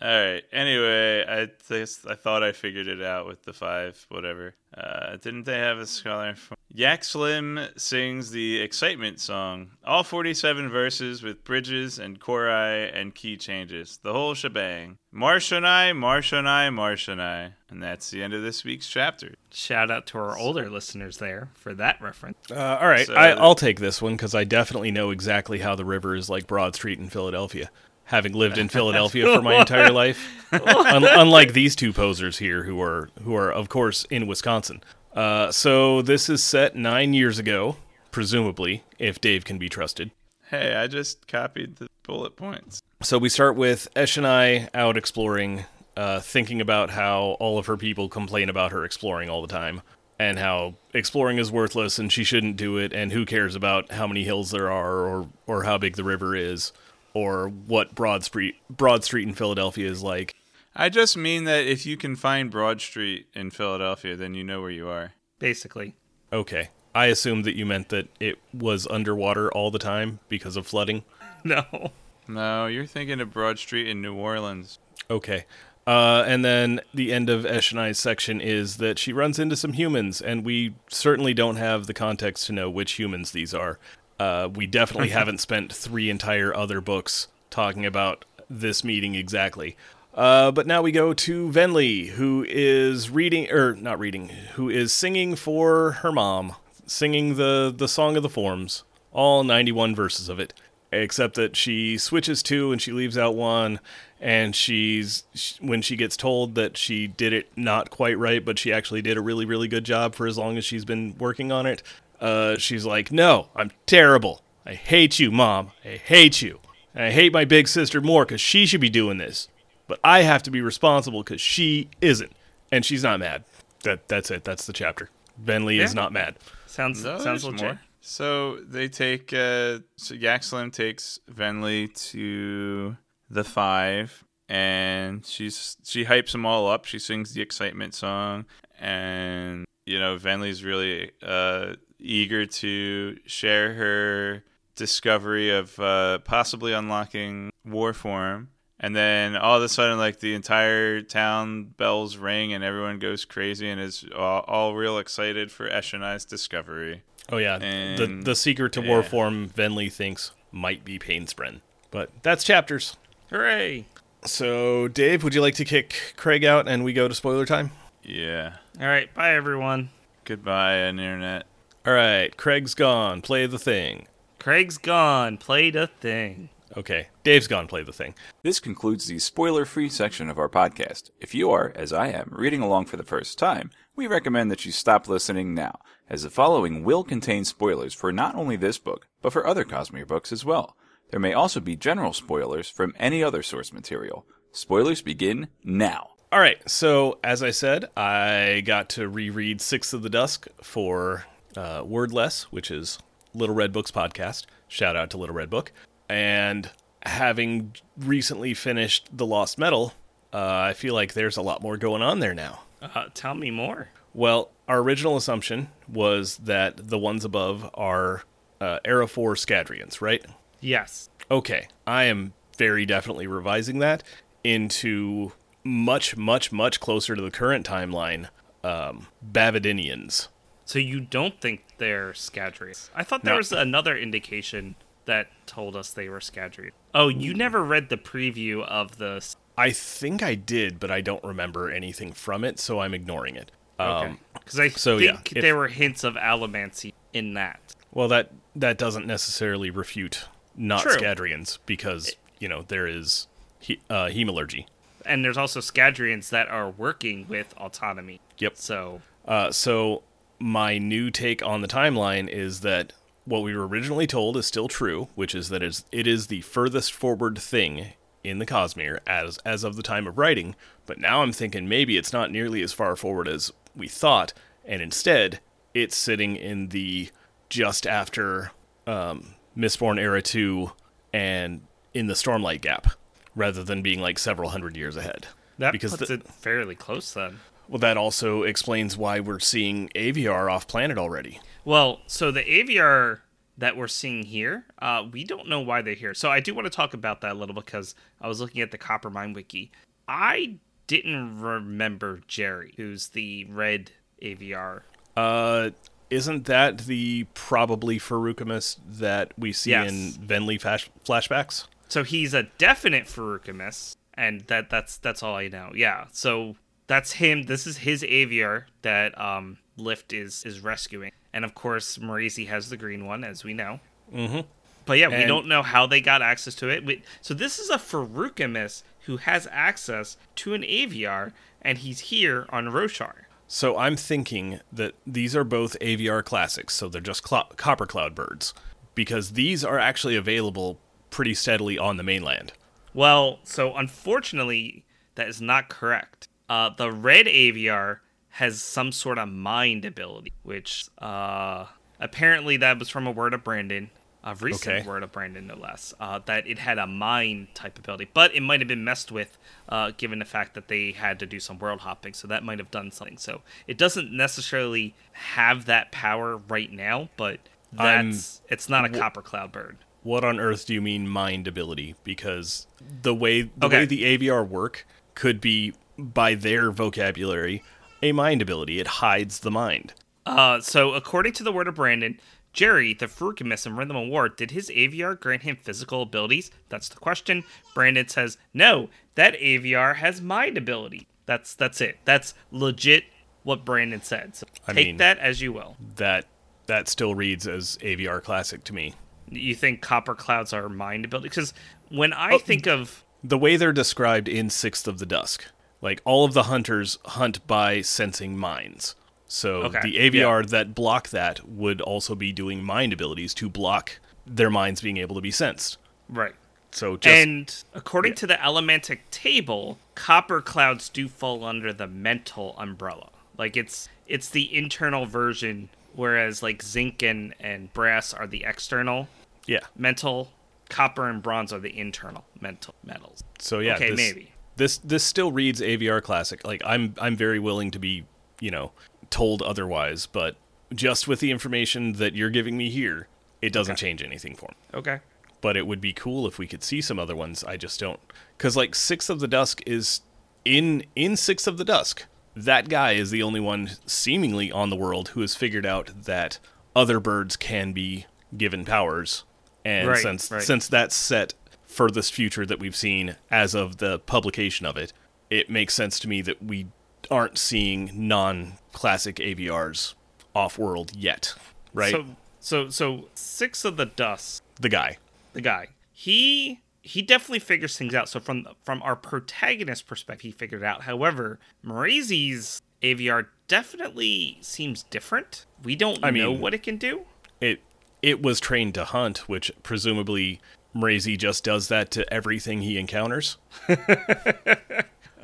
All right. Anyway, I just, I thought I figured it out with the five, whatever. Uh, didn't they have a scholar? From... Jaxlim sings the excitement song, all 47 verses with bridges and chori and key changes, the whole shebang. Marsh and I, Marshonai, and I, Marsh and I. And that's the end of this week's chapter. Shout out to our older listeners there for that reference. Uh, all right, So- I, I'll take this one because I definitely know exactly how the river is like Broad Street in Philadelphia, having lived in Philadelphia for my entire life. Un- unlike these two posers here, who are who are of course in Wisconsin. Uh, so this is set nine years ago, presumably, if Dave can be trusted. Hey, I just copied the bullet points. So we start with Eshonai out exploring, uh, thinking about how all of her people complain about her exploring all the time, and how exploring is worthless and she shouldn't do it, and who cares about how many hills there are or or how big the river is, or what Broad Street Broad Street in Philadelphia is like. I just mean that if you can find Broad Street in Philadelphia, then you know where you are. Basically, Okay, I assumed that you meant that it was underwater all the time because of flooding. no. No, you're thinking of Broad Street in New Orleans. Okay. Uh, and then the end of Eshonai's section is that she runs into some humans, and we certainly don't have the context to know which humans these are. Uh, we definitely haven't spent three entire other books talking about this meeting exactly. Uh, but now we go to Venley, who is reading, or not reading, who is singing for her mom, singing the, the Song of the Forms, all 91 verses of it except that she switches two and she leaves out one and she's when she gets told that she did it not quite right but she actually did a really really good job for as long as she's been working on it uh, she's like no i'm terrible i hate you mom i hate you and i hate my big sister more because she should be doing this but i have to be responsible because she isn't and she's not mad That that's it. That's the chapter. Venli is Yeah. not mad. Sounds No, sounds there's legit. more. So they take uh so Jaxlim takes Venli to the five and she's she hypes them all up. She sings the excitement song and you know, Venli's really uh eager to share her discovery of uh possibly unlocking Warform. And then all of a sudden, like the entire town bells ring and everyone goes crazy and is all, all real excited for Eshonai's discovery. Oh yeah, the And- the secret to yeah. Warform Venli thinks might be Painspren. But that's chapters. Hooray! So Dave, would you like to kick Craig out and we go to spoiler time? Yeah. All right, bye everyone. Goodbye, internet. All right, Craig's gone. Play the thing. Craig's gone. Play the thing. Okay, Dave's gone. Play the thing. This concludes the spoiler free section of our podcast. If you are, as I am, reading along for the first time, we recommend that you stop listening now, as the following will contain spoilers for not only this book, but for other Cosmere books as well. There may also be general spoilers from any other source material. Spoilers begin now. All right, so as I said, I got to reread Sixth of the Dusk for uh, Wordless, which is Little Red Book's podcast. Shout out to Little Red Book. And having recently finished The Lost Metal, uh, I feel like there's a lot more going on there now. Uh, tell me more. Well, our original assumption was that the ones above are uh, Era 4 Scadrians, right? Yes. Okay, I am very definitely revising that into much, much, much closer to the current timeline. Um, Bavidinians. So you don't think they're Scadrians? I thought there No. was another indication that told us they were Scadrians. Oh, you never read the preview of the. I think I did, but I don't remember anything from it, so I'm ignoring it. Okay. Um, Because I so, think yeah, if- there were hints of Allomancy in that. well, that that doesn't necessarily refute not True. Scadrians because you know there is he, uh, hemalurgy. And there's also Scadrians that are working with autonomy. Yep. So Uh, so my new take on the timeline is that what we were originally told is still true, which is that it's, the furthest forward thing in the Cosmere as as of the time of writing. But now I'm thinking maybe it's not nearly as far forward as we thought, and instead it's sitting in the just after um, Mistborn Era Two and in the Stormlight Gap, rather than being like several hundred years ahead. that Because puts the- it fairly close then. Well, that also explains why we're seeing Aviar off planet already. Well, so the Aviar that we're seeing here, uh, we don't know why they're here. So I do want to talk about that a little because I was looking at the Coppermind wiki. I didn't remember Jerry, who's the red Aviar. Uh, isn't that the probably Feruchemist that we see Yes. in Venli flash- flashbacks? So he's a definite Feruchemist, and that that's that's all I know. Yeah. So that's him. This is his Aviar that um, Lift is is rescuing, and of course Mraize has the green one, as we know. Mm-hmm. But yeah, we don't know how they got access to it. We, so this is a Feruchemist who has access to an Aviar, and he's here on Roshar. So I'm thinking that these are both Aviar classics, so they're just cl- Copper Cloud birds, because these are actually available pretty steadily on the mainland. Well, so unfortunately, that is not correct. Uh, the red Aviar has some sort of mind ability, which uh, apparently that was from a word of Brandon, a recent Okay. word of Brandon, no less. Uh, that it had a mind type ability, but it might have been messed with, uh, given the fact that they had to do some world hopping. So that might have done something. So it doesn't necessarily have that power right now, but I'm- that's it's not a copper cloud bird. What on earth do you mean mind ability? Because the way the Okay. way the Aviar work could be by their vocabulary a mind ability. It hides the mind. Uh, so according to the word of Brandon, Jerry, the Feruchemist in Rhythm of War, did his Aviar grant him physical abilities? That's the question. Brandon says, no, that Aviar has mind ability. That's that's it. That's legit what Brandon said. So I take mean- that as you will. That that still reads as Aviar classic to me. You think copper clouds are mind ability? Because when I Oh, think of the way they're described in Sixth of the Dusk, like all of the hunters hunt by sensing minds. So Okay, the Aviar that block that would also be doing mind abilities to block their minds being able to be sensed. right, So just and according to the Allomantic table, copper clouds do fall under the mental umbrella. Like it's it's the internal version, whereas like zinc and and brass are the external Yeah. mental. Copper and bronze are the internal mental metals. So yeah, Okay, this, maybe. This this still reads Aviar classic. Like I'm I'm very willing to be you know told otherwise, but just with the information that you're giving me here, it doesn't Okay. change anything for me. Okay. But it would be cool if we could see some other ones. I just don't because like Sixth of the Dusk is in in Sixth of the Dusk. That guy is the only one seemingly on the world who has figured out that other birds can be given powers. And Right, since right. since that's set furthest future that we've seen as of the publication of it, it makes sense to me that we aren't seeing non-classic Aviars off-world yet, right? So so so six of the dust. the guy. the guy he he definitely figures things out so from from our protagonist perspective he figured it out however Mraize's Aviar definitely seems different we don't I know mean- what it can do It it was trained to hunt, which presumably Mraize just does that to everything he encounters.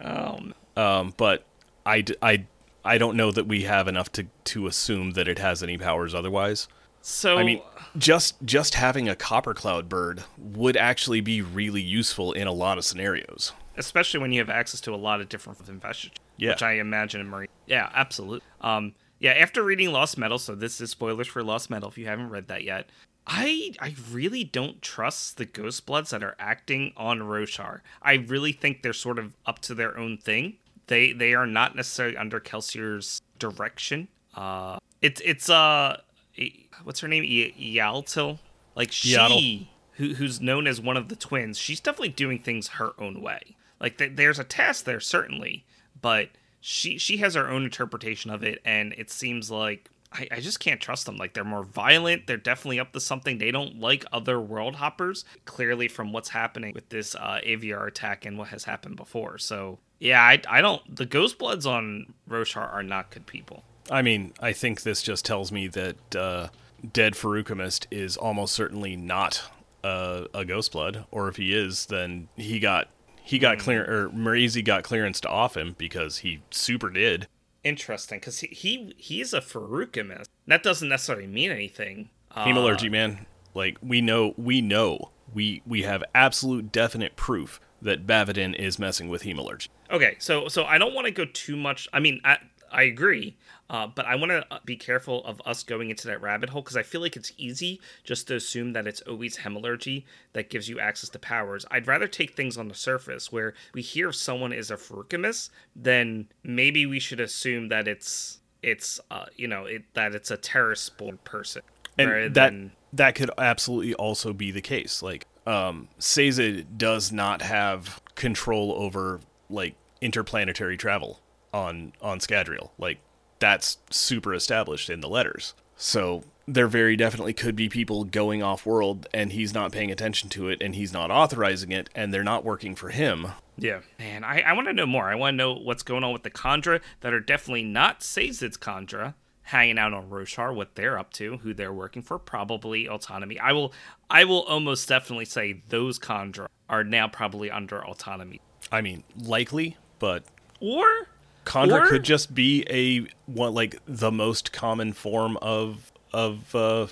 um Um, but I don't know that we have enough to, to assume that it has any powers otherwise. so I mean, just just having a copper cloud bird would actually be really useful in a lot of scenarios. especially when you have access to a lot of different investitures Yeah. which i imagine in marine yeah absolutely um yeah after reading lost metal so this is spoilers for lost metal if you haven't read that yet I I really don't trust the Ghost Bloods that are acting on Roshar. I really think they're sort of up to their own thing. They they are not necessarily under Kelsier's direction. Uh, it's it's uh, what's her name? Iyatil. Like she, Yaddle. who, who's known as one of the twins. She's definitely doing things her own way. Like th- there's a task there certainly, but she she has her own interpretation of it, and it seems like I, I just can't trust them. Like they're more violent. They're definitely up to something. They don't like other world hoppers. Clearly, from what's happening with this uh, Aviar attack and what has happened before. So yeah, I, I don't. The Ghost Bloods on Roshar are not good people. I mean, I think this just tells me that uh, Dead Feruchemist is almost certainly not a, a ghost blood, or if he is, then he got he got clear or Mraize got clearance to off him because he super did. Interesting, because he, he he's a Feruchemist. That doesn't necessarily mean anything. Uh, man. Like we know, we know, we we have absolute definite proof that Bavadin is messing with Hemalurgy. Okay, so so I don't want to go too much. I mean, I I agree, uh, but I want to be careful of us going into that rabbit hole because I feel like it's easy just to assume that it's always hemalurgy that gives you access to powers. I'd rather take things on the surface where we hear someone is a Feruchemist, then maybe we should assume that it's it's uh you know it that it's a terrorist born person and that than that could absolutely also be the case. Like, um, Sazed does not have control over like interplanetary travel on on Scadrial. Like, that's super established in the letters. So there very definitely could be people going off world, and he's not paying attention to it, and he's not authorizing it, and they're not working for him. Yeah. Man, I, I want to know more. I want to know what's going on with the Kandra that are definitely not Sazed's Kandra hanging out on Roshar, what they're up to, who they're working for, probably autonomy. I will I will almost definitely say those Kandra are now probably under autonomy. I mean, likely, but Or Kandra Or- could just be a one like the most common form of of uh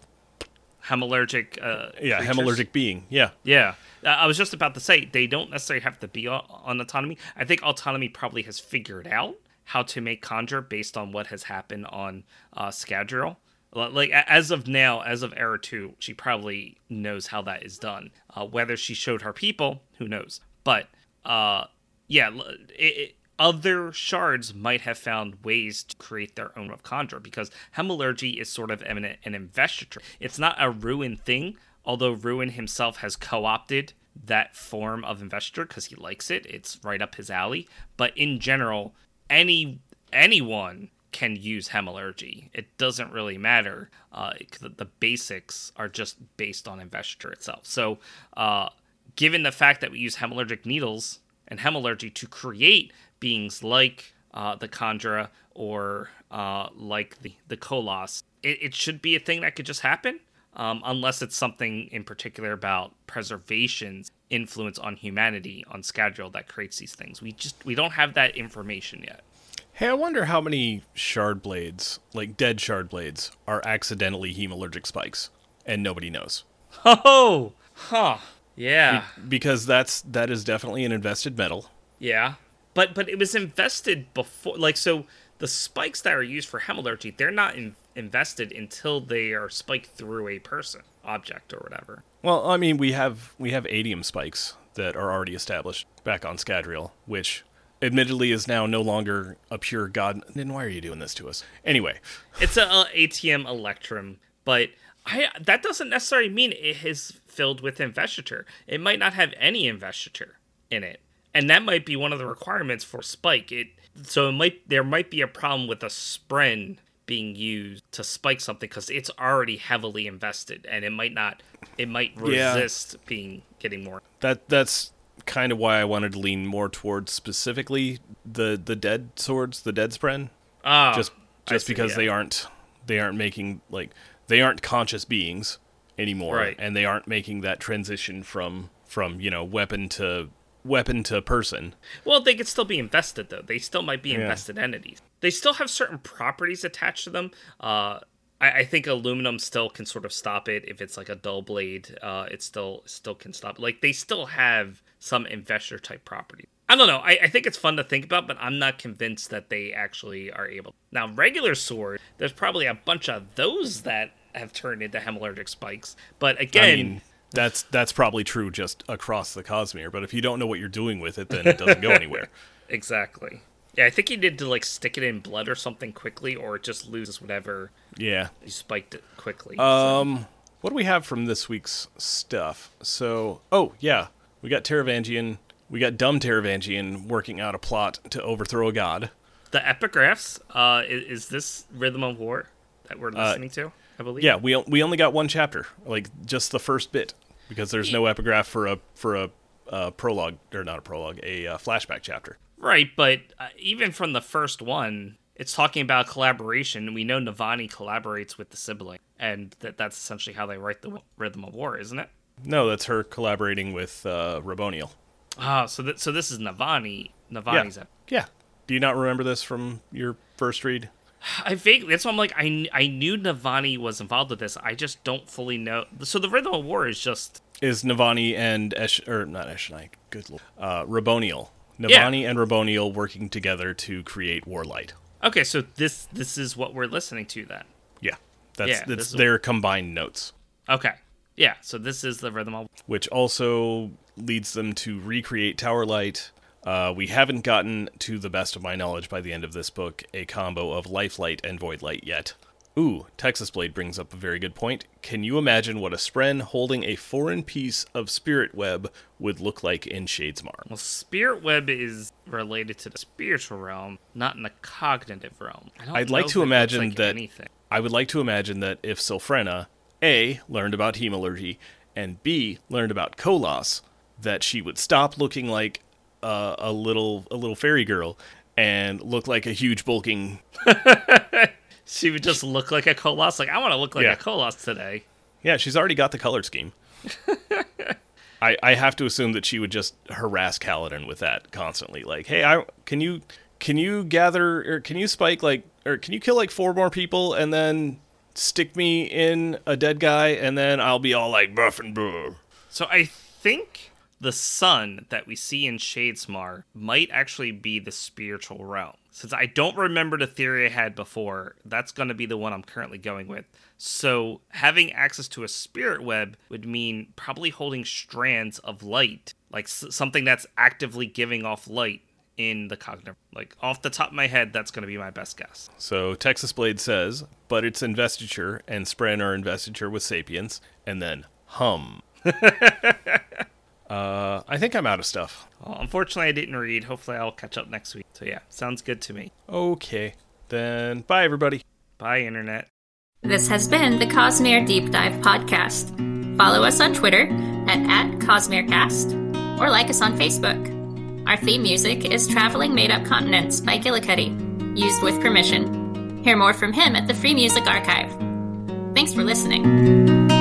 hemalurgic uh yeah creatures. hemalurgic being. Yeah. Yeah. I was just about to say they don't necessarily have to be on autonomy. I think autonomy probably has figured out how to make kandra based on what has happened on uh, Scadrial. Like as of now, as of Era Two, she probably knows how that is done. Uh, whether she showed her people, who knows? But uh, yeah, it, it, other shards might have found ways to create their own of kandra because hemalurgy is sort of an, an investiture. It's not a ruin thing, although Ruin himself has co-opted that form of investiture because he likes it. It's right up his alley. But in general, any anyone can use hemalurgy. It doesn't really matter. Uh, the, the basics are just based on investiture itself. So, uh, given the fact that we use hemalurgic needles and hemalurgy to create beings like uh, the Kandra or uh, like the the Koloss, it, it should be a thing that could just happen. Um, unless it's something in particular about preservation's influence on humanity on Scadrial that creates these things. We just we don't have that information yet. Hey, I wonder how many shard blades, like dead shard blades, are accidentally hemalurgic spikes, and nobody knows. Oh, huh. Yeah, Because that's that is definitely an invested metal. yeah. But but it was invested before. Like so, the spikes that are used for hemalurgy, they're not in, invested until they are spiked through a person, object, or whatever. Well, I mean, we have we have atium spikes that are already established back on Scadrial, which admittedly is now no longer a pure god. Then why are you doing this to us? Anyway, It's a, a atium Electrum, but I that doesn't necessarily mean it is filled with investiture. It might not have any investiture in it, and that might be one of the requirements for Spike. It so it might there might be a problem with a spren being used to spike something because it's already heavily invested, and it might not. It might Yeah. resist being getting more. that that's kind of why I wanted to lean more towards specifically the the dead swords, the dead spren, Ah, just just see, because yeah. they aren't they aren't making like they aren't conscious beings anymore, Right. and they aren't making that transition from from you know weapon to weapon to person. Well, they could still be invested though. They still might be Yeah. invested entities. They still have certain properties attached to them. Uh, I, I think aluminum still can sort of stop it if it's like a dull blade. Uh, it still still can stop. Like they still have some investor type property. I don't know. I, I think it's fun to think about, but I'm not convinced that they actually are able. Now, regular sword, there's probably a bunch of those that have turned into hemalurgic spikes. But again, I mean, that's that's probably true just across the Cosmere. But if you don't know what you're doing with it, then it doesn't go anywhere. exactly. Yeah, I think you need to like stick it in blood or something quickly, or it just loses whatever Yeah. you spiked it quickly. Um, what do we have from this week's stuff? So, oh yeah, we got Taravangian. We got dumb Taravangian working out a plot to overthrow a god. the epigraphs. Uh, is, is this Rhythm of War that we're listening to? I believe. Yeah, we we only got one chapter, like just the first bit, because there's no epigraph for a for a uh, prologue or not a prologue, a uh, flashback chapter. Right, but uh, even from the first one, it's talking about collaboration. We know Navani collaborates with the sibling, and that that's essentially how they write the Rhythm of War, isn't it? No, that's her collaborating with uh, Raboniel. Ah, so that so this is Navani. Navani's ep- Yeah. Do you not remember this from your first read? I vaguely. That's why I'm like, I, I knew Navani was involved with this. I just don't fully know. So the Rhythm of War is just Is Navani and Esh or not Eshonai, good lord, uh, Raboniel. Navani and Raboniel working together to create Warlight. okay. So this this is what we're listening to then. Yeah, that's Yeah, that's their combined notes, Okay. Yeah. So this is the Rhythm of which also leads them to recreate Tower Light. Uh, we haven't gotten, to the best of my knowledge, by the end of this book, a combo of Life Light and Void Light yet. Ooh, Texas Blade brings up a very good point. Can you imagine what a Spren holding a foreign piece of Spirit Web would look like in Shadesmar? Well, Spirit Web is related to the spiritual realm, not in the cognitive realm. I I'd like to if it looks imagine like that- anything. I would like to imagine that if Sylphrena, A, learned about hemalurgy, and B, learned about Koloss, that she would stop looking like uh, a little a little fairy girl and look like a huge bulking. She would just look like a Koloss. Like I want to look like Yeah. a Koloss today. Yeah, she's already got the color scheme. I, I have to assume that she would just harass Kaladin with that constantly. Like, hey, I can you can you gather or can you spike like or can you kill like four more people and then stick me in a dead guy and then I'll be all like buff and brr. So I think the sun that we see in Shadesmar might actually be the spiritual realm. Since I don't remember the theory I had before, that's going to be the one I'm currently going with. So having access to a spirit web would mean probably holding strands of light, like s- something that's actively giving off light in the cognitive. Like off the top of my head, that's going to be my best guess. So Texas Blade says, but it's investiture and Spren are investiture with sapiens, and then hum. uh, I think I'm out of stuff. Well, unfortunately, I didn't read. Hopefully, I'll catch up next week. So yeah, sounds good to me. Okay, then bye everybody. Bye, internet. This has been the Cosmere Deep Dive Podcast. Follow us on Twitter at, at CosmereCast or like us on Facebook. Our theme music is Traveling Made Up Continents by Gillicuddy, used with permission. Hear more from him at the Free Music Archive. Thanks for listening.